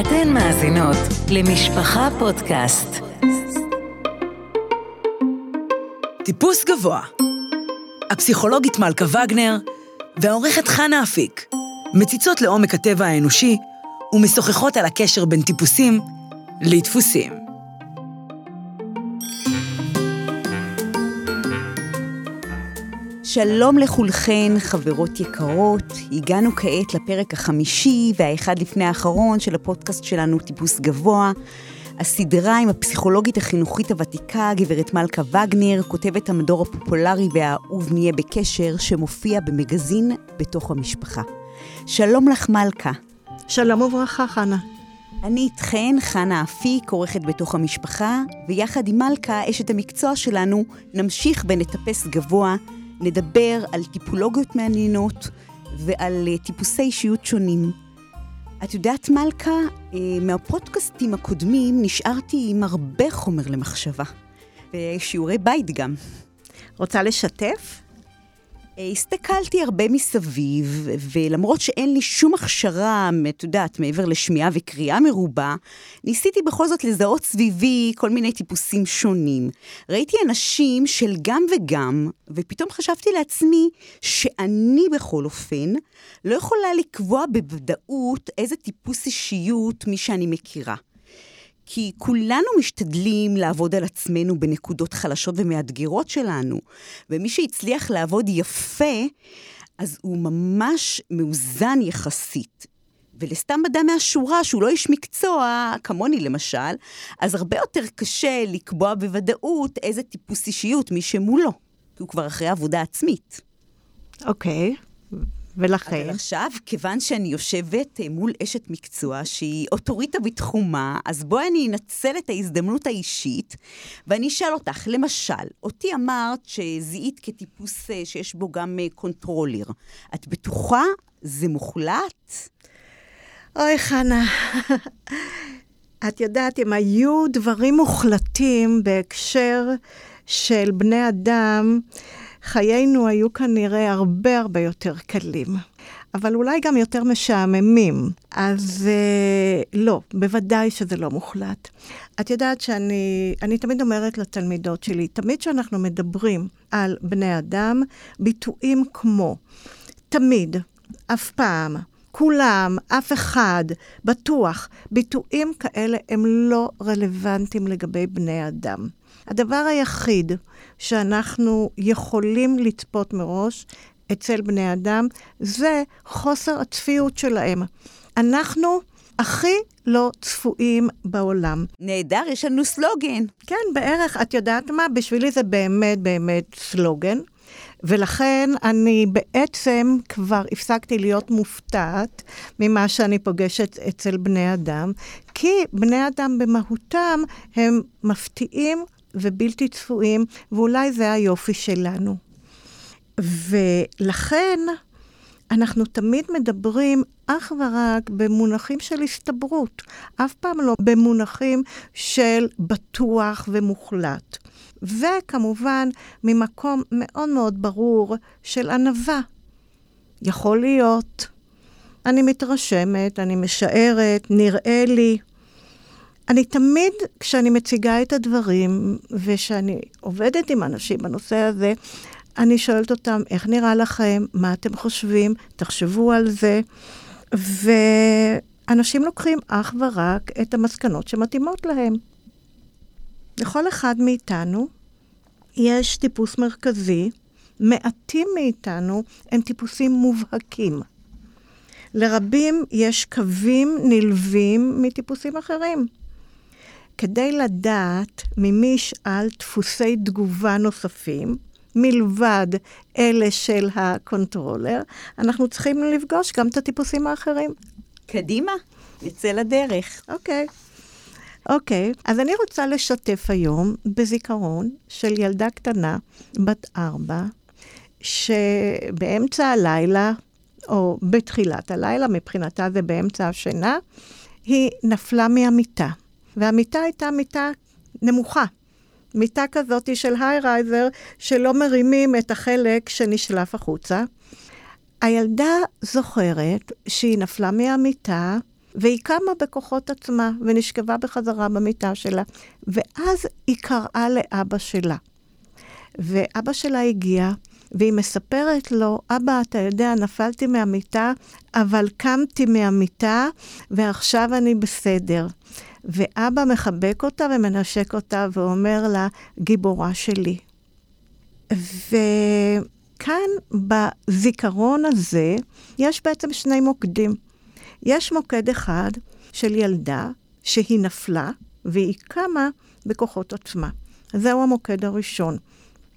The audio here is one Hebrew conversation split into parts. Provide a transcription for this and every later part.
אתן מאזינות למשפחה פודקאסט. טיפוס גבוה. הפסיכולוגית מלכה וגנר והעורכת חנה אפיק מציצות לעומק הטבע האנושי ומשוחחות על הקשר בין טיפוסים לדפוסים. שלום לכולכן, חברות יקרות. הגענו כעת לפרק החמישי והאחד לפני האחרון של הפודקאסט שלנו, טיפוס גבוה. הסדרה עם הפסיכולוגית החינוכית הוותיקה, גברת מלכה וגנר, כותבת המדור הפופולרי והאהוב נהיה בקשר, שמופיע במגזין בתוך המשפחה. שלום לך, מלכה. שלום וברכה, חנה. אני איתכן, חנה אפיק, עורכת בתוך המשפחה, ויחד עם מלכה, אשת המקצוע שלנו, נמשיך ונטפס גבוה נדבר על טיפולוגיות מעניינות ועל אה, טיפוסי אישיות שונים. את יודעת, מלכה, אה, מהפודקאסטים הקודמים נשארתי עם הרבה חומר למחשבה, ושיעורי בית גם. רוצה לשתף? אה, הסתכלתי הרבה מסביב, ולמרות שאין לי שום הכשרה, את יודעת, מעבר לשמיעה וקריאה מרובה, ניסיתי בכל זאת לזהות סביבי כל מיני טיפוסים שונים. ראיתי אנשים של גם וגם, ופתאום חשבתי לעצמי שאני בכל אופן לא יכולה לקבוע בוודאות איזה טיפוס אישיות מי שאני מכירה. כי כולנו משתדלים לעבוד על עצמנו בנקודות חלשות ומאתגרות שלנו, ומי שהצליח לעבוד יפה, אז הוא ממש מאוזן יחסית. ולסתם אדם מהשורה, שהוא לא איש מקצוע, כמוני למשל, אז הרבה יותר קשה לקבוע בוודאות איזה טיפוס אישיות מי שמולו, כי הוא כבר אחרי עבודה עצמית. אוקיי. Okay. ולכן? אבל עכשיו, כיוון שאני יושבת אה, מול אשת מקצוע שהיא אוטוריטה בתחומה, אז בואי אני אנצל את ההזדמנות האישית, ואני אשאל אותך, למשל, אותי אמרת שזיהית כטיפוס אה, שיש בו גם אה, controller. את בטוחה? זה מוחלט? אוי, חנה. את יודעת, אם היו דברים מוחלטים בהקשר של בני אדם, חיינו היו כנראה הרבה הרבה יותר קלים. אבל אולי גם יותר משעממים. אז אה, לא, בוודאי שזה לא מוחלט. את יודעת שאני אני תמיד אומרת לתלמידות שלי, תמיד כשאנחנו מדברים על בני אדם, ביטויים כמו תמיד, אף פעם, כולם, אף אחד, בטוח, ביטויים כאלה הם לא רלוונטיים לגבי בני אדם. הדבר היחיד שאנחנו יכולים לצפות מראש אצל בני אדם זה חוסר הצפיות שלהם. אנחנו הכי לא צפויים בעולם. נהדר, יש לנו סלוגן. כן, בערך. את יודעת מה? בשבילי זה באמת באמת סלוגן. ולכן אני בעצם כבר הפסקתי להיות מופתעת ממה שאני פוגשת אצל בני אדם, כי בני אדם במהותם הם מפתיעים ובלתי צפויים, ואולי זה היופי שלנו. ולכן אנחנו תמיד מדברים אך ורק במונחים של הסתברות, אף פעם לא במונחים של בטוח ומוחלט. וכמובן, ממקום מאוד מאוד ברור של ענווה. יכול להיות, אני מתרשמת, אני משערת, נראה לי. אני תמיד, כשאני מציגה את הדברים, וכשאני עובדת עם אנשים בנושא הזה, אני שואלת אותם, איך נראה לכם? מה אתם חושבים? תחשבו על זה. ואנשים לוקחים אך ורק את המסקנות שמתאימות להם. לכל אחד מאיתנו יש טיפוס מרכזי, מעטים מאיתנו הם טיפוסים מובהקים. לרבים יש קווים נלווים מטיפוסים אחרים. כדי לדעת ממי ישאל דפוסי תגובה נוספים, מלבד אלה של ה controller, אנחנו צריכים לפגוש גם את הטיפוסים האחרים. קדימה, נצא לדרך. אוקיי. אוקיי, אז אני רוצה לשתף היום בזיכרון של ילדה קטנה, בת ארבע, שבאמצע הלילה, או בתחילת הלילה, מבחינתה זה באמצע השינה, היא נפלה מהמיטה. והמיטה הייתה מיטה נמוכה. מיטה כזאת של היירייזר, שלא מרימים את החלק שנשלף החוצה. הילדה זוכרת שהיא נפלה מהמיטה, והיא קמה בכוחות עצמה, ונשכבה בחזרה במיטה שלה. ואז היא קראה לאבא שלה. ואבא שלה הגיע, והיא מספרת לו, אבא, אתה יודע, נפלתי מהמיטה, אבל קמתי מהמיטה, ועכשיו אני בסדר. ואבא מחבק אותה ומנשק אותה ואומר לה, גיבורה שלי. וכאן, בזיכרון הזה, יש בעצם שני מוקדים. יש מוקד אחד של ילדה שהיא נפלה, והיא קמה בכוחות עצמה. זהו המוקד הראשון.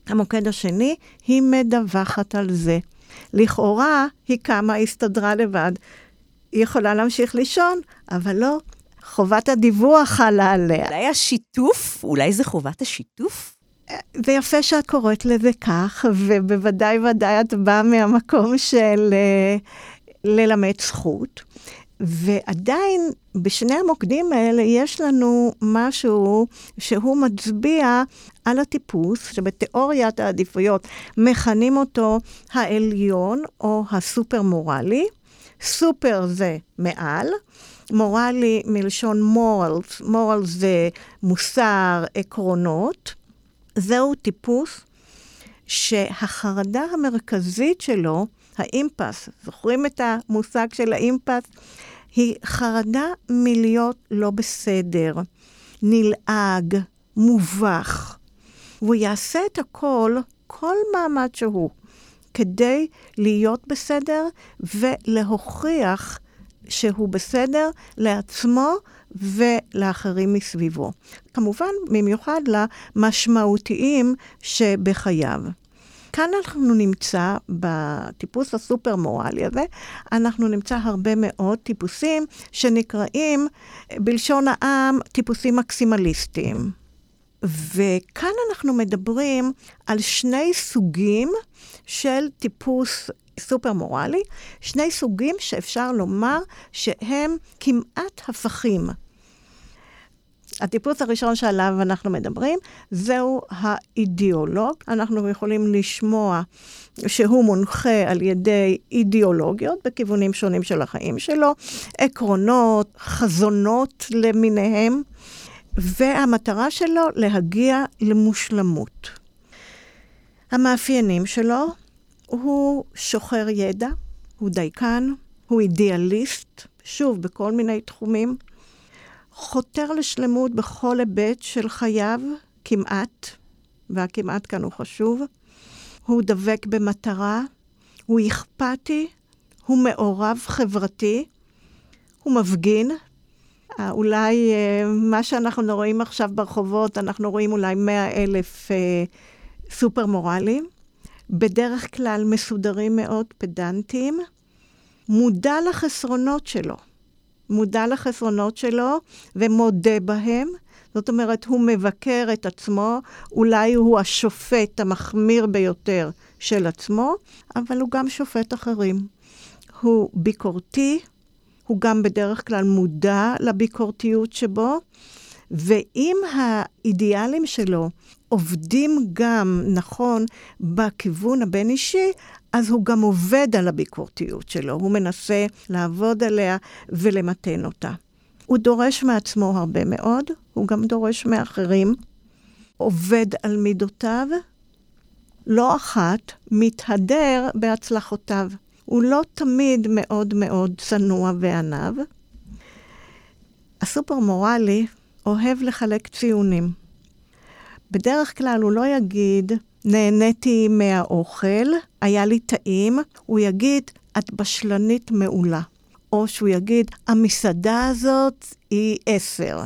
המוקד השני, היא מדווחת על זה. לכאורה, היא קמה, הסתדרה לבד. היא יכולה להמשיך לישון, אבל לא, חובת הדיווח חלה עליה. אולי השיתוף? אולי זה חובת השיתוף? זה יפה שאת קוראת לזה כך, ובוודאי ודאי את באה מהמקום של uh, ללמד זכות. ועדיין, בשני המוקדים האלה יש לנו משהו שהוא מצביע על הטיפוס, שבתיאוריית העדיפויות מכנים אותו העליון או הסופר-מורלי. סופר זה מעל, מורלי מלשון מורלס, מורלס זה מוסר, עקרונות. זהו טיפוס שהחרדה המרכזית שלו, האימפס, זוכרים את המושג של האימפס? היא חרדה מלהיות לא בסדר, נלעג, מובך. והוא יעשה את הכל, כל מעמד שהוא, כדי להיות בסדר ולהוכיח שהוא בסדר לעצמו ולאחרים מסביבו. כמובן, במיוחד למשמעותיים שבחייו. כאן אנחנו נמצא, בטיפוס הסופר-מורלי הזה, אנחנו נמצא הרבה מאוד טיפוסים שנקראים, בלשון העם, טיפוסים מקסימליסטיים. וכאן אנחנו מדברים על שני סוגים של טיפוס סופר מורלי, שני סוגים שאפשר לומר שהם כמעט הפכים. הטיפוס הראשון שעליו אנחנו מדברים, זהו האידיאולוג. אנחנו יכולים לשמוע שהוא מונחה על ידי אידיאולוגיות בכיוונים שונים של החיים שלו, עקרונות, חזונות למיניהם, והמטרה שלו להגיע למושלמות. המאפיינים שלו, הוא שוחר ידע, הוא דייקן, הוא אידיאליסט, שוב, בכל מיני תחומים. חותר לשלמות בכל היבט של חייו, כמעט, והכמעט כאן הוא חשוב. הוא דבק במטרה, הוא אכפתי, הוא מעורב חברתי, הוא מפגין. אה, אולי אה, מה שאנחנו רואים עכשיו ברחובות, אנחנו רואים אולי מאה אלף אה, סופר מורלים. בדרך כלל מסודרים מאוד, פדנטיים. מודע לחסרונות שלו. מודע לחסרונות שלו ומודה בהם. זאת אומרת, הוא מבקר את עצמו, אולי הוא השופט המחמיר ביותר של עצמו, אבל הוא גם שופט אחרים. הוא ביקורתי, הוא גם בדרך כלל מודע לביקורתיות שבו, ואם האידיאלים שלו עובדים גם, נכון, בכיוון הבין-אישי, אז הוא גם עובד על הביקורתיות שלו, הוא מנסה לעבוד עליה ולמתן אותה. הוא דורש מעצמו הרבה מאוד, הוא גם דורש מאחרים, עובד על מידותיו, לא אחת מתהדר בהצלחותיו. הוא לא תמיד מאוד מאוד צנוע ועניו. הסופר מורלי אוהב לחלק ציונים. בדרך כלל הוא לא יגיד, נהניתי מהאוכל, היה לי טעים, הוא יגיד, את בשלנית מעולה. או שהוא יגיד, המסעדה הזאת היא עשר.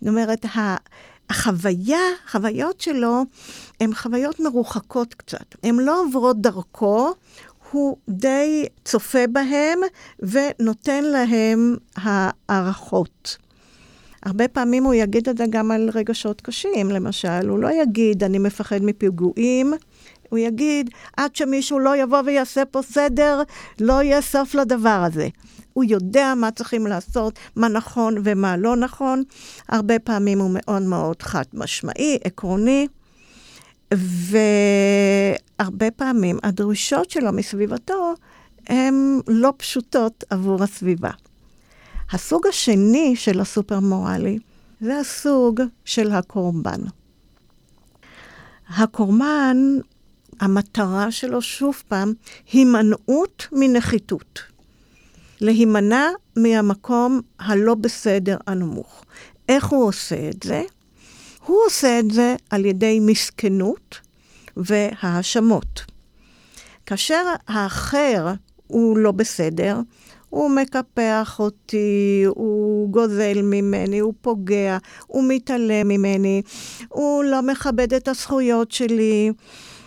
זאת אומרת, החוויה, החוויות שלו, הן חוויות מרוחקות קצת. הן לא עוברות דרכו, הוא די צופה בהם ונותן להם הערכות. הרבה פעמים הוא יגיד את זה גם על רגשות קשים, למשל. הוא לא יגיד, אני מפחד מפיגועים, הוא יגיד, עד שמישהו לא יבוא ויעשה פה סדר, לא יהיה סוף לדבר הזה. הוא יודע מה צריכים לעשות, מה נכון ומה לא נכון. הרבה פעמים הוא מאוד מאוד חד משמעי, עקרוני, והרבה פעמים הדרישות שלו מסביבתו הן לא פשוטות עבור הסביבה. הסוג השני של הסופר מורלי זה הסוג של הקורבן. הקורבן, המטרה שלו, שוב פעם, הימנעות מנחיתות. להימנע מהמקום הלא בסדר הנמוך. איך הוא עושה את זה? הוא עושה את זה על ידי מסכנות והאשמות. כאשר האחר הוא לא בסדר, הוא מקפח אותי, הוא גוזל ממני, הוא פוגע, הוא מתעלם ממני, הוא לא מכבד את הזכויות שלי,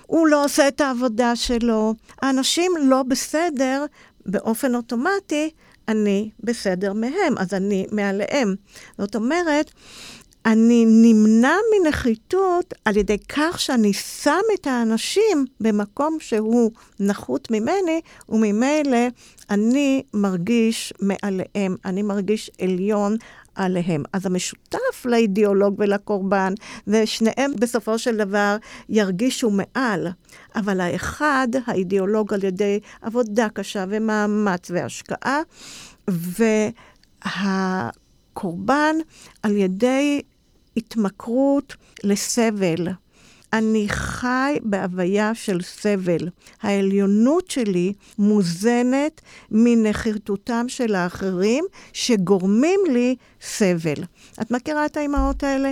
הוא לא עושה את העבודה שלו. האנשים לא בסדר באופן אוטומטי, אני בסדר מהם, אז אני מעליהם. זאת אומרת, אני נמנע מנחיתות על ידי כך שאני שם את האנשים במקום שהוא נחות ממני, וממילא אני מרגיש מעליהם, אני מרגיש עליון עליהם. אז המשותף לאידיאולוג ולקורבן, ושניהם בסופו של דבר ירגישו מעל, אבל האחד, האידיאולוג על ידי עבודה קשה ומאמץ והשקעה, והקורבן על ידי התמכרות לסבל. אני חי בהוויה של סבל. העליונות שלי מוזנת מנחיתותם של האחרים שגורמים לי סבל. את מכירה את האימהות האלה?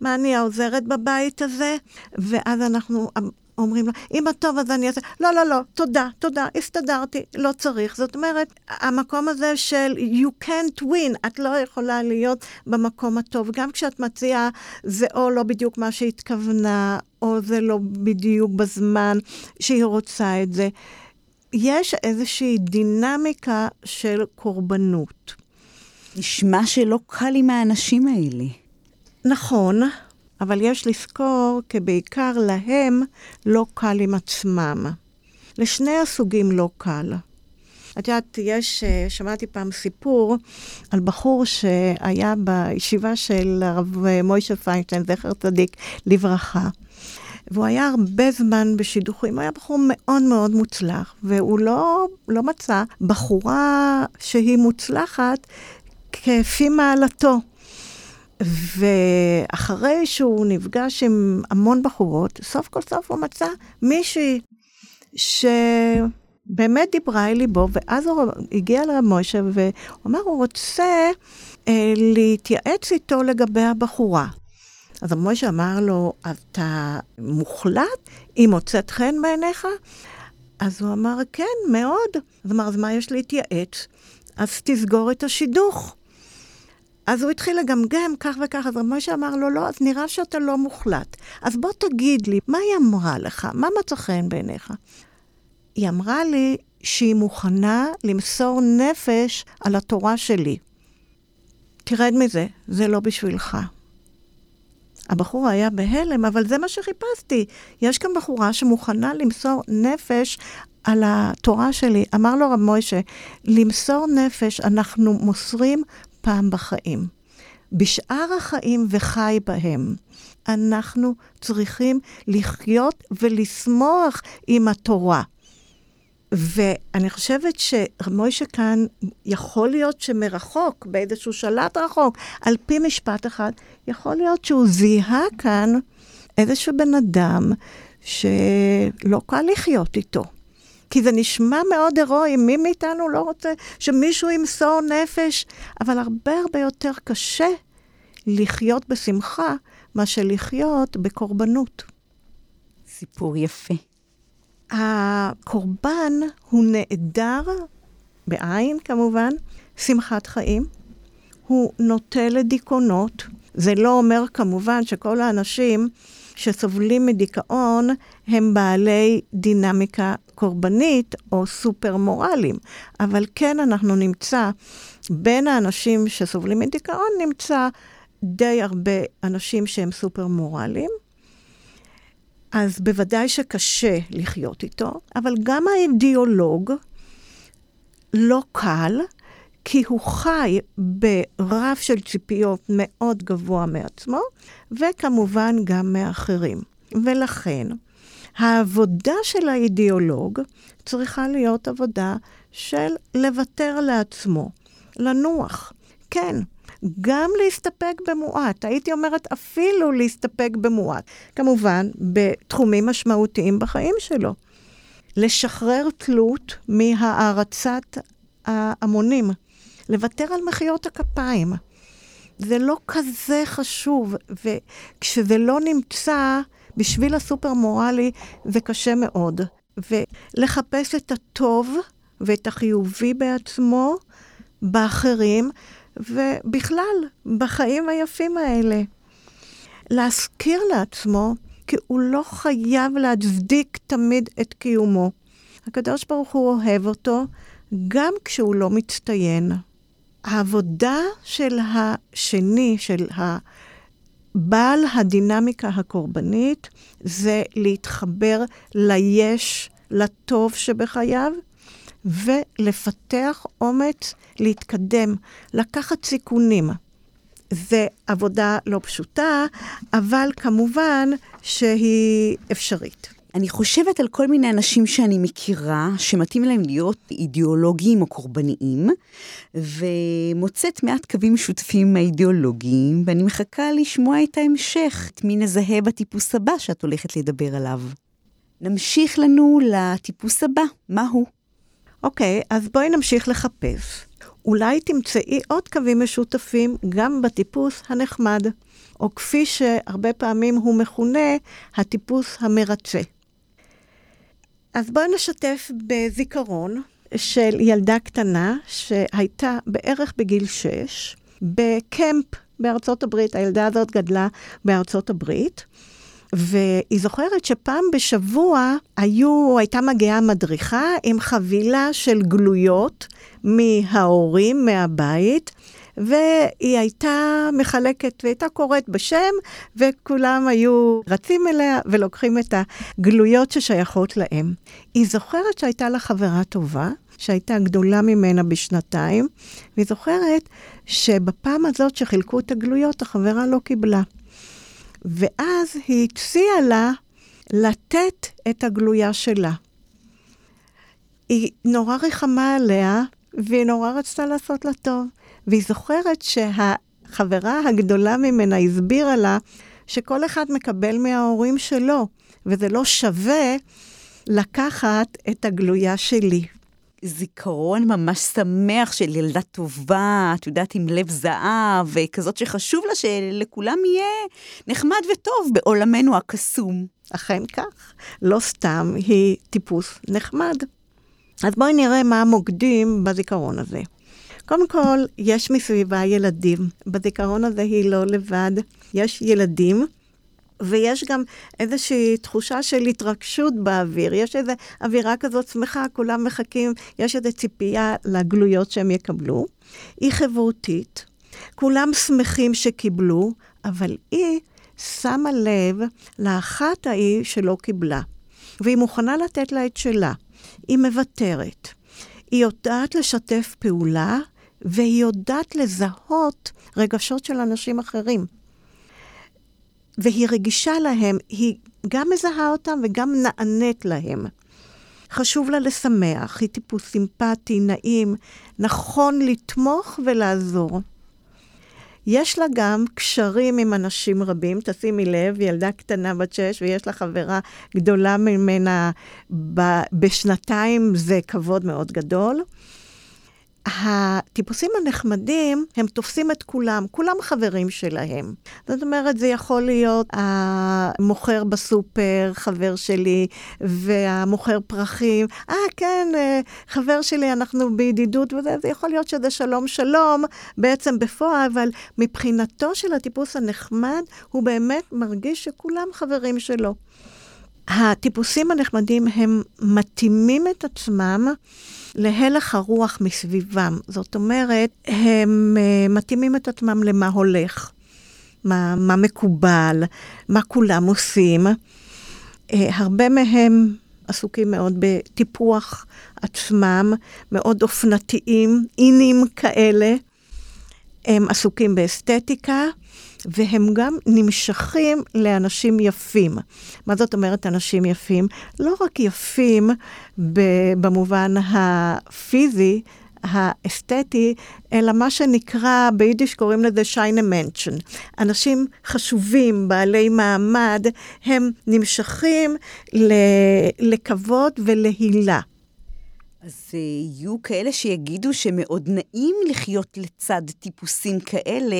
מה, אני העוזרת בבית הזה? ואז אנחנו אומרים לה, אם את טוב אז אני אעשה, לא, לא, לא, תודה, תודה, הסתדרתי, לא צריך. זאת אומרת, המקום הזה של you can't win, את לא יכולה להיות במקום הטוב. גם כשאת מציעה, זה או לא בדיוק מה שהתכוונה, או זה לא בדיוק בזמן שהיא רוצה את זה. יש איזושהי דינמיקה של קורבנות. נשמע שלא קל עם האנשים האלה. נכון, אבל יש לזכור כי בעיקר להם לא קל עם עצמם. לשני הסוגים לא קל. את יודעת, יש, אה, שמעתי פעם סיפור על בחור שהיה בישיבה של הרב מוישה פיינשטיין, זכר צדיק לברכה. והוא היה הרבה זמן בשידוכים, הוא היה בחור מאוד מאוד מוצלח, והוא לא, לא מצא בחורה שהיא מוצלחת כפי מעלתו. ואחרי שהוא נפגש עם המון בחורות, סוף כל סוף הוא מצא מישהי שבאמת דיברה אל ליבו, ואז הוא הגיע למוישה והוא אמר, הוא רוצה אה, להתייעץ איתו לגבי הבחורה. אז המוישה אמר לו, אתה מוחלט? היא מוצאת חן בעיניך? אז הוא אמר, כן, מאוד. אז אמר, אז מה יש להתייעץ? אז תסגור את השידוך. אז הוא התחיל לגמגם כך וכך, אז משה אמר לו, לא, אז נראה שאתה לא מוחלט. אז בוא תגיד לי, מה היא אמרה לך? מה מצא חן בעיניך? היא אמרה לי שהיא מוכנה למסור נפש על התורה שלי. תרד מזה, זה לא בשבילך. הבחור היה בהלם, אבל זה מה שחיפשתי. יש כאן בחורה שמוכנה למסור נפש על התורה שלי. אמר לו רב מוישה, למסור נפש אנחנו מוסרים פעם בחיים. בשאר החיים וחי בהם, אנחנו צריכים לחיות ולשמוח עם התורה. ואני חושבת שמוישה כאן, יכול להיות שמרחוק, באיזשהו שלט רחוק, על פי משפט אחד, יכול להיות שהוא זיהה כאן איזשהו בן אדם שלא קל לחיות איתו. כי זה נשמע מאוד הירואי, מי מאיתנו לא רוצה שמישהו ימסור נפש? אבל הרבה הרבה יותר קשה לחיות בשמחה מאשר לחיות בקורבנות. סיפור יפה. הקורבן הוא נעדר, בעין כמובן, שמחת חיים. הוא נוטה לדיכאונות. זה לא אומר כמובן שכל האנשים שסובלים מדיכאון הם בעלי דינמיקה קורבנית או סופר מורליים. אבל כן אנחנו נמצא, בין האנשים שסובלים מדיכאון נמצא די הרבה אנשים שהם סופר מורליים. אז בוודאי שקשה לחיות איתו, אבל גם האידיאולוג לא קל, כי הוא חי ברף של ציפיות מאוד גבוה מעצמו, וכמובן גם מאחרים. ולכן, העבודה של האידיאולוג צריכה להיות עבודה של לוותר לעצמו, לנוח, כן. גם להסתפק במועט, הייתי אומרת אפילו להסתפק במועט. כמובן, בתחומים משמעותיים בחיים שלו. לשחרר תלות מהערצת ההמונים, לוותר על מחיאות הכפיים. זה לא כזה חשוב, וכשזה לא נמצא, בשביל הסופר מורלי זה קשה מאוד. ולחפש את הטוב ואת החיובי בעצמו, באחרים, ובכלל, בחיים היפים האלה. להזכיר לעצמו כי הוא לא חייב להצדיק תמיד את קיומו. הקדוש ברוך הוא אוהב אותו גם כשהוא לא מצטיין. העבודה של השני, של בעל הדינמיקה הקורבנית, זה להתחבר ליש, לטוב שבחייו, ולפתח אומץ להתקדם, לקחת סיכונים. זה עבודה לא פשוטה, אבל כמובן שהיא אפשרית. אני חושבת על כל מיני אנשים שאני מכירה, שמתאים להם להיות אידיאולוגיים או קורבניים, ומוצאת מעט קווים משותפים האידיאולוגיים, ואני מחכה לשמוע את ההמשך, את מי נזהה בטיפוס הבא שאת הולכת לדבר עליו. נמשיך לנו לטיפוס הבא, מה הוא? אוקיי, okay, אז בואי נמשיך לחפש. אולי תמצאי עוד קווים משותפים גם בטיפוס הנחמד, או כפי שהרבה פעמים הוא מכונה, הטיפוס המרצה. אז בואי נשתף בזיכרון של ילדה קטנה שהייתה בערך בגיל 6, בקמפ בארצות הברית, הילדה הזאת גדלה בארצות הברית, והיא זוכרת שפעם בשבוע היו, הייתה מגיעה מדריכה עם חבילה של גלויות מההורים, מהבית, והיא הייתה מחלקת, והייתה קוראת בשם, וכולם היו רצים אליה ולוקחים את הגלויות ששייכות להם. היא זוכרת שהייתה לה חברה טובה, שהייתה גדולה ממנה בשנתיים, והיא זוכרת שבפעם הזאת שחילקו את הגלויות, החברה לא קיבלה. ואז היא הציעה לה לתת את הגלויה שלה. היא נורא ריחמה עליה, והיא נורא רצתה לעשות לה טוב. והיא זוכרת שהחברה הגדולה ממנה הסבירה לה שכל אחד מקבל מההורים שלו, וזה לא שווה לקחת את הגלויה שלי. זיכרון ממש שמח של ילדה טובה, את יודעת, עם לב זהב, וכזאת שחשוב לה שלכולם יהיה נחמד וטוב בעולמנו הקסום. אכן כך. לא סתם היא טיפוס נחמד. אז בואי נראה מה המוקדים בזיכרון הזה. קודם כל, יש מסביבה ילדים. בזיכרון הזה היא לא לבד, יש ילדים. ויש גם איזושהי תחושה של התרגשות באוויר. יש איזו אווירה כזאת שמחה, כולם מחכים, יש איזו ציפייה לגלויות שהם יקבלו. היא חברותית, כולם שמחים שקיבלו, אבל היא שמה לב לאחת ההיא שלא קיבלה, והיא מוכנה לתת לה את שלה. היא מוותרת. היא יודעת לשתף פעולה, והיא יודעת לזהות רגשות של אנשים אחרים. והיא רגישה להם, היא גם מזהה אותם וגם נענית להם. חשוב לה לשמח, היא טיפוס סימפטי, נעים, נכון לתמוך ולעזור. יש לה גם קשרים עם אנשים רבים, תשימי לב, ילדה קטנה בת שש ויש לה חברה גדולה ממנה בשנתיים, זה כבוד מאוד גדול. הטיפוסים הנחמדים, הם תופסים את כולם, כולם חברים שלהם. זאת אומרת, זה יכול להיות המוכר בסופר, חבר שלי, והמוכר פרחים, אה, כן, אה, חבר שלי, אנחנו בידידות וזה, זה יכול להיות שזה שלום שלום, בעצם בפועל, אבל מבחינתו של הטיפוס הנחמד, הוא באמת מרגיש שכולם חברים שלו. הטיפוסים הנחמדים, הם מתאימים את עצמם להלך הרוח מסביבם. זאת אומרת, הם uh, מתאימים את עצמם למה הולך, מה, מה מקובל, מה כולם עושים. Uh, הרבה מהם עסוקים מאוד בטיפוח עצמם, מאוד אופנתיים, אינים כאלה. הם עסוקים באסתטיקה, והם גם נמשכים לאנשים יפים. מה זאת אומרת אנשים יפים? לא רק יפים במובן הפיזי, האסתטי, אלא מה שנקרא, ביידיש קוראים לזה שיינה מנשן. אנשים חשובים, בעלי מעמד, הם נמשכים לכבוד ולהילה. אז uh, יהיו כאלה שיגידו שמאוד נעים לחיות לצד טיפוסים כאלה,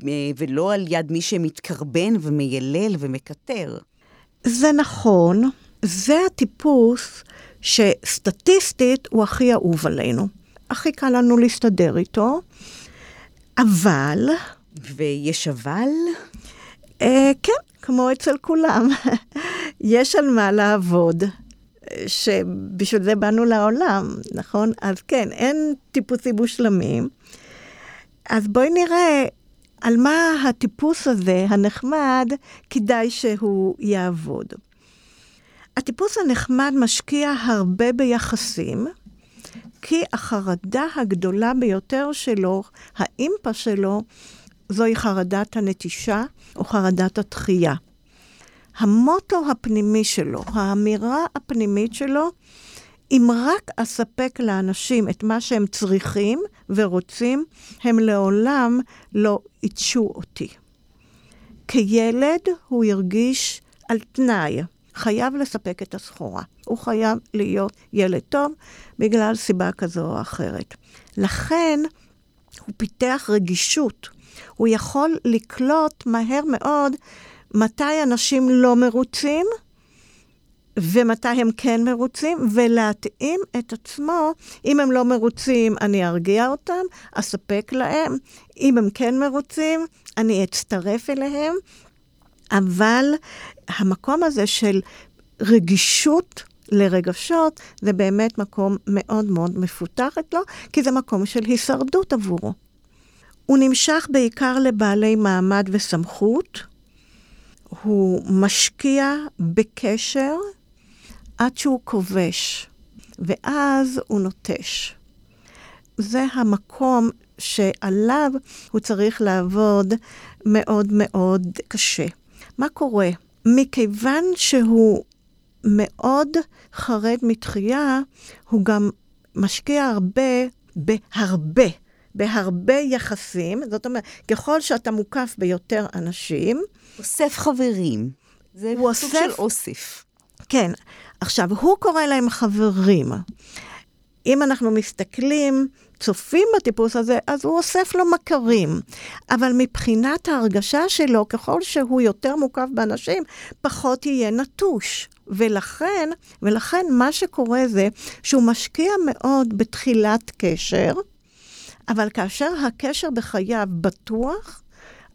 uh, ולא על יד מי שמתקרבן ומיילל ומקטר. זה נכון, זה הטיפוס שסטטיסטית הוא הכי אהוב עלינו. הכי קל לנו להסתדר איתו, אבל... ויש אבל? Uh, כן, כמו אצל כולם. יש על מה לעבוד. שבשביל זה באנו לעולם, נכון? אז כן, אין טיפוסים מושלמים. אז בואי נראה על מה הטיפוס הזה, הנחמד, כדאי שהוא יעבוד. הטיפוס הנחמד משקיע הרבה ביחסים, כי החרדה הגדולה ביותר שלו, האימפה שלו, זוהי חרדת הנטישה או חרדת התחייה. המוטו הפנימי שלו, האמירה הפנימית שלו, אם רק אספק לאנשים את מה שהם צריכים ורוצים, הם לעולם לא ייטשו אותי. כילד הוא הרגיש על תנאי, חייב לספק את הסחורה. הוא חייב להיות ילד טוב בגלל סיבה כזו או אחרת. לכן הוא פיתח רגישות. הוא יכול לקלוט מהר מאוד מתי אנשים לא מרוצים ומתי הם כן מרוצים, ולהתאים את עצמו. אם הם לא מרוצים, אני ארגיע אותם, אספק להם. אם הם כן מרוצים, אני אצטרף אליהם. אבל המקום הזה של רגישות לרגשות, זה באמת מקום מאוד מאוד מפותח אצלו, כי זה מקום של הישרדות עבורו. הוא נמשך בעיקר לבעלי מעמד וסמכות, הוא משקיע בקשר עד שהוא כובש, ואז הוא נוטש. זה המקום שעליו הוא צריך לעבוד מאוד מאוד קשה. מה קורה? מכיוון שהוא מאוד חרד מתחייה, הוא גם משקיע הרבה, בהרבה, בהרבה יחסים. זאת אומרת, ככל שאתה מוקף ביותר אנשים, אוסף חברים. זה סוג אוסף... של אוסף. כן. עכשיו, הוא קורא להם חברים. אם אנחנו מסתכלים, צופים בטיפוס הזה, אז הוא אוסף לו מכרים. אבל מבחינת ההרגשה שלו, ככל שהוא יותר מוקף באנשים, פחות יהיה נטוש. ולכן, ולכן מה שקורה זה שהוא משקיע מאוד בתחילת קשר, אבל כאשר הקשר בחייו בטוח,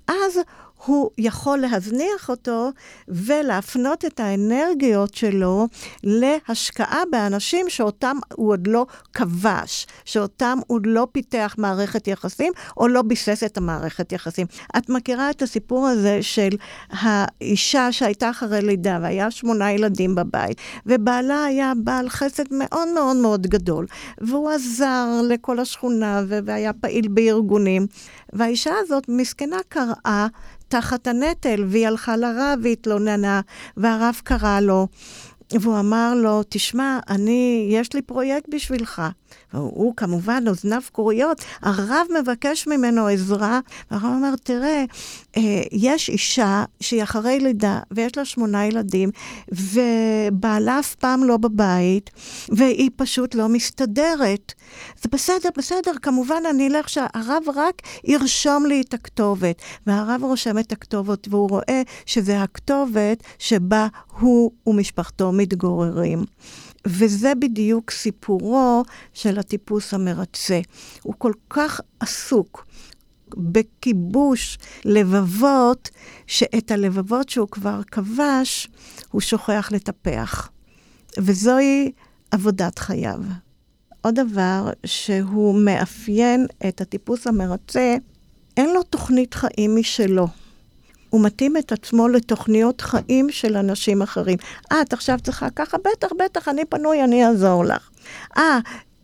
אז הוא יכול להזניח אותו ולהפנות את האנרגיות שלו להשקעה באנשים שאותם הוא עוד לא כבש, שאותם הוא לא פיתח מערכת יחסים או לא ביסס את המערכת יחסים. את מכירה את הסיפור הזה של האישה שהייתה אחרי לידה והיה שמונה ילדים בבית, ובעלה היה בעל חסד מאוד מאוד מאוד גדול, והוא עזר לכל השכונה והיה פעיל בארגונים, והאישה הזאת מסכנה קראה תחת הנטל, והיא הלכה לרב והתלוננה, והרב קרא לו, והוא אמר לו, תשמע, אני, יש לי פרויקט בשבילך. הוא כמובן, אוזניו כוריות, הרב מבקש ממנו עזרה, והרב אומר, תראה, אה, יש אישה שהיא אחרי לידה, ויש לה שמונה ילדים, ובעלה אף פעם לא בבית, והיא פשוט לא מסתדרת. זה בסדר, בסדר, כמובן אני אלך שהרב רק ירשום לי את הכתובת. והרב רושם את הכתובת, והוא רואה שזה הכתובת שבה הוא ומשפחתו מתגוררים. וזה בדיוק סיפורו של הטיפוס המרצה. הוא כל כך עסוק בכיבוש לבבות, שאת הלבבות שהוא כבר כבש, הוא שוכח לטפח. וזוהי עבודת חייו. עוד דבר שהוא מאפיין את הטיפוס המרצה, אין לו תוכנית חיים משלו. הוא מתאים את עצמו לתוכניות חיים של אנשים אחרים. אה, את עכשיו צריכה ככה? בטח, בטח, אני פנוי, אני אעזור לך. אה,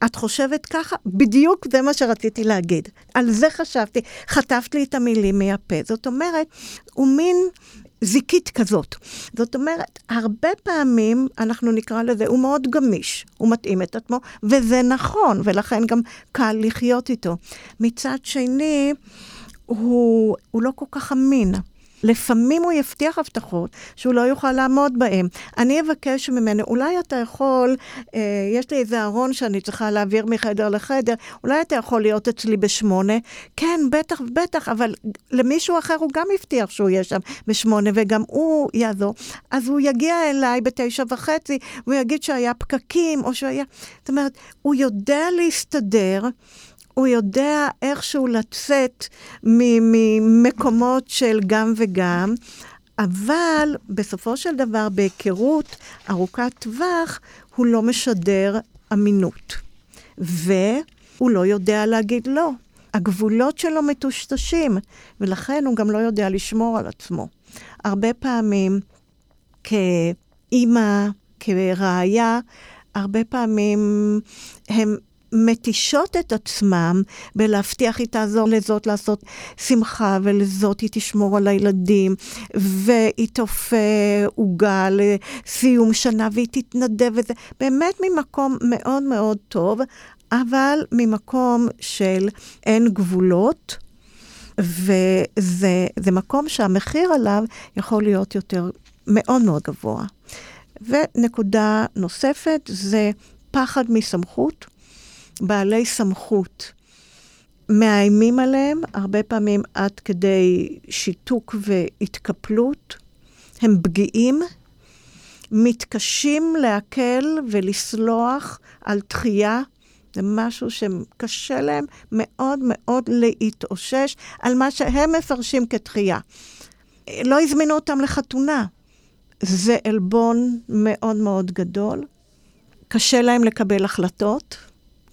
את חושבת ככה? בדיוק זה מה שרציתי להגיד. על זה חשבתי. חטפת לי את המילים מהפה. זאת אומרת, הוא מין זיקית כזאת. זאת אומרת, הרבה פעמים, אנחנו נקרא לזה, הוא מאוד גמיש, הוא מתאים את עצמו, וזה נכון, ולכן גם קל לחיות איתו. מצד שני, הוא, הוא לא כל כך אמין. לפעמים הוא יבטיח הבטחות שהוא לא יוכל לעמוד בהן. אני אבקש ממנו, אולי אתה יכול, אה, יש לי איזה ארון שאני צריכה להעביר מחדר לחדר, אולי אתה יכול להיות אצלי בשמונה? כן, בטח, בטח, אבל למישהו אחר הוא גם הבטיח שהוא יהיה שם בשמונה, וגם הוא יעזור. אז הוא יגיע אליי בתשע וחצי, והוא יגיד שהיה פקקים, או שהיה... זאת אומרת, הוא יודע להסתדר. הוא יודע איכשהו לצאת ממקומות של גם וגם, אבל בסופו של דבר, בהיכרות ארוכת טווח, הוא לא משדר אמינות. והוא לא יודע להגיד לא. הגבולות שלו מטושטשים, ולכן הוא גם לא יודע לשמור על עצמו. הרבה פעמים כאימא, כראיה, הרבה פעמים הם מתישות את עצמם בלהבטיח היא תעזור לזאת לעשות שמחה, ולזאת היא תשמור על הילדים, והיא תופה עוגה לסיום שנה, והיא תתנדב וזה. באמת ממקום מאוד מאוד טוב, אבל ממקום של אין גבולות. וזה מקום שהמחיר עליו יכול להיות יותר מאוד מאוד גבוה. ונקודה נוספת זה פחד מסמכות. בעלי סמכות מאיימים עליהם, הרבה פעמים עד כדי שיתוק והתקפלות. הם פגיעים, מתקשים להקל ולסלוח על תחייה. זה משהו שקשה להם מאוד מאוד להתאושש על מה שהם מפרשים כתחייה. לא הזמינו אותם לחתונה. זה עלבון מאוד מאוד גדול. קשה להם לקבל החלטות.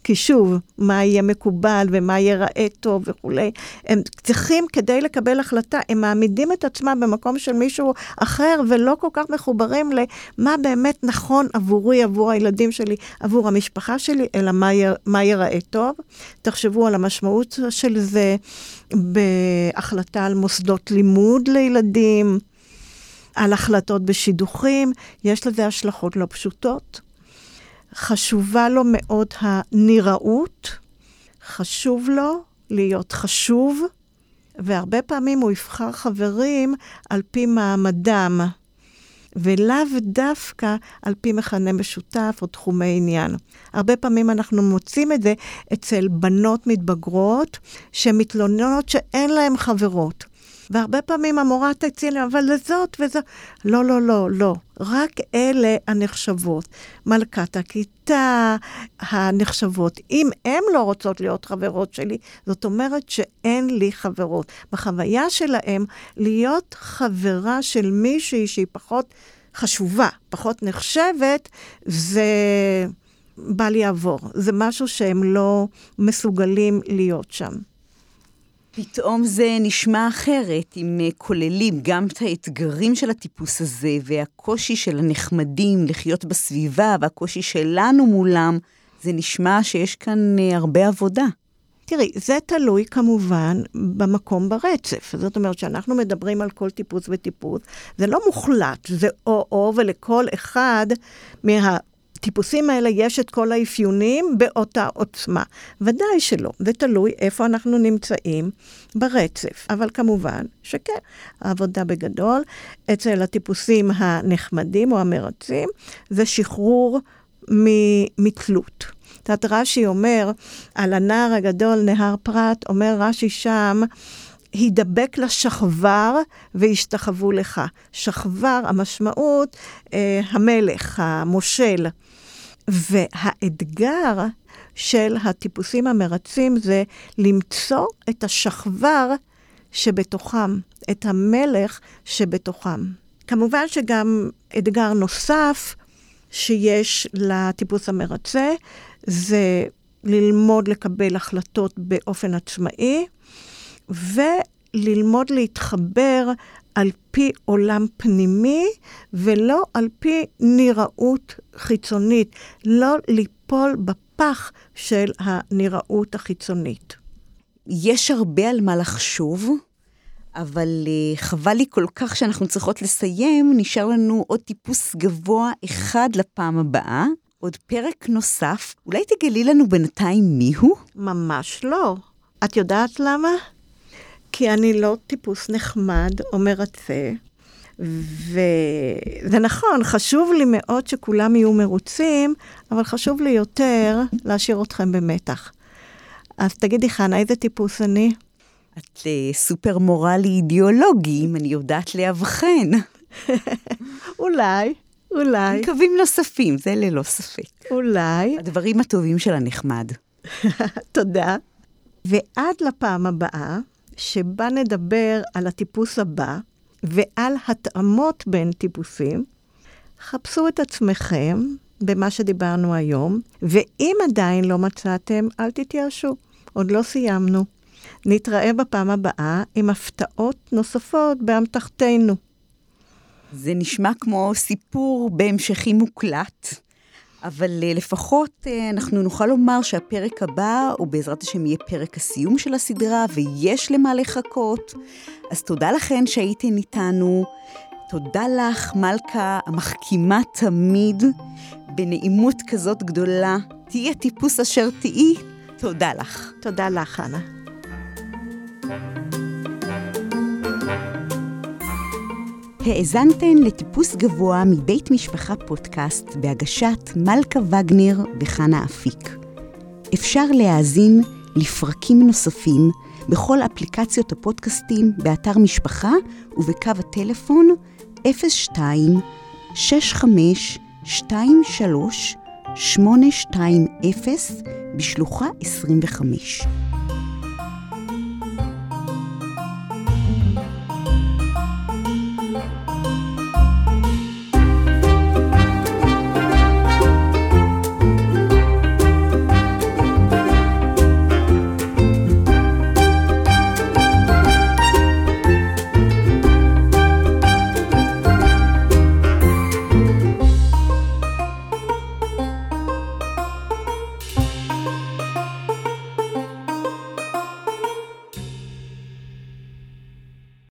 כי שוב, מה יהיה מקובל ומה ייראה טוב וכולי. הם צריכים, כדי לקבל החלטה, הם מעמידים את עצמם במקום של מישהו אחר, ולא כל כך מחוברים למה באמת נכון עבורי, עבור הילדים שלי, עבור המשפחה שלי, אלא מה, י, מה ייראה טוב. תחשבו על המשמעות של זה בהחלטה על מוסדות לימוד לילדים. על החלטות בשידוכים, יש לזה השלכות לא פשוטות. חשובה לו מאוד הנראות, חשוב לו להיות חשוב, והרבה פעמים הוא יבחר חברים על פי מעמדם, ולאו דווקא על פי מכנה משותף או תחומי עניין. הרבה פעמים אנחנו מוצאים את זה אצל בנות מתבגרות שמתלוננות שאין להן חברות. והרבה פעמים המורה תציע לי, אבל לזאת וזאת. לא, לא, לא, לא. רק אלה הנחשבות. מלכת הכיתה הנחשבות. אם הן לא רוצות להיות חברות שלי, זאת אומרת שאין לי חברות. בחוויה שלהם, להיות חברה של מישהי שהיא פחות חשובה, פחות נחשבת, זה... בל יעבור. זה משהו שהם לא מסוגלים להיות שם. פתאום זה נשמע אחרת, אם אה, כוללים גם את האתגרים של הטיפוס הזה, והקושי של הנחמדים לחיות בסביבה, והקושי שלנו מולם, זה נשמע שיש כאן אה, הרבה עבודה. תראי, זה תלוי כמובן במקום ברצף. זאת אומרת, כשאנחנו מדברים על כל טיפוס וטיפוס, זה לא מוחלט, זה או-או, ולכל אחד מה... לטיפוסים האלה יש את כל האפיונים באותה עוצמה. ודאי שלא, זה תלוי איפה אנחנו נמצאים ברצף. אבל כמובן שכן, העבודה בגדול אצל הטיפוסים הנחמדים או המרצים זה שחרור מתלות. את יודעת, רש"י אומר על הנער הגדול, נהר פרת, אומר רש"י שם, הידבק לשכבר והשתחוו לך. שכבר, המשמעות, אה, המלך, המושל. והאתגר של הטיפוסים המרצים זה למצוא את השכבר שבתוכם, את המלך שבתוכם. כמובן שגם אתגר נוסף שיש לטיפוס המרצה זה ללמוד לקבל החלטות באופן עצמאי וללמוד להתחבר על פי עולם פנימי ולא על פי נראות חיצונית, לא ליפול בפח של הנראות החיצונית. יש הרבה על מה לחשוב, אבל uh, חבל לי כל כך שאנחנו צריכות לסיים, נשאר לנו עוד טיפוס גבוה אחד לפעם הבאה, עוד פרק נוסף. אולי תגלי לנו בינתיים מיהו? ממש לא. את יודעת למה? כי אני לא טיפוס נחמד או מרצה, וזה נכון, חשוב לי מאוד שכולם יהיו מרוצים, אבל חשוב לי יותר להשאיר אתכם במתח. אז תגידי, חנה, איזה טיפוס אני? את uh, סופר מורלי אידיאולוגי, אם אני יודעת לאבחן. אולי, אולי. קווים נוספים, זה ללא ספק. אולי. הדברים הטובים של הנחמד. תודה. ועד לפעם הבאה, שבה נדבר על הטיפוס הבא ועל התאמות בין טיפוסים, חפשו את עצמכם במה שדיברנו היום, ואם עדיין לא מצאתם, אל תתייאשו, עוד לא סיימנו. נתראה בפעם הבאה עם הפתעות נוספות באמתחתנו. זה נשמע כמו סיפור בהמשכי מוקלט, אבל uh, לפחות uh, אנחנו נוכל לומר שהפרק הבא הוא בעזרת השם יהיה פרק הסיום של הסדרה, ויש למה לחכות. אז תודה לכן שהייתן איתנו. תודה לך, מלכה, המחכימה תמיד, בנעימות כזאת גדולה. תהיי הטיפוס אשר תהיי, תודה לך. תודה לך, חנה. האזנתן לטיפוס גבוה מבית משפחה פודקאסט בהגשת מלכה וגנר וחנה אפיק. אפשר להאזין לפרקים נוספים בכל אפליקציות הפודקאסטים באתר משפחה ובקו הטלפון 02 65 23 820 בשלוחה 25.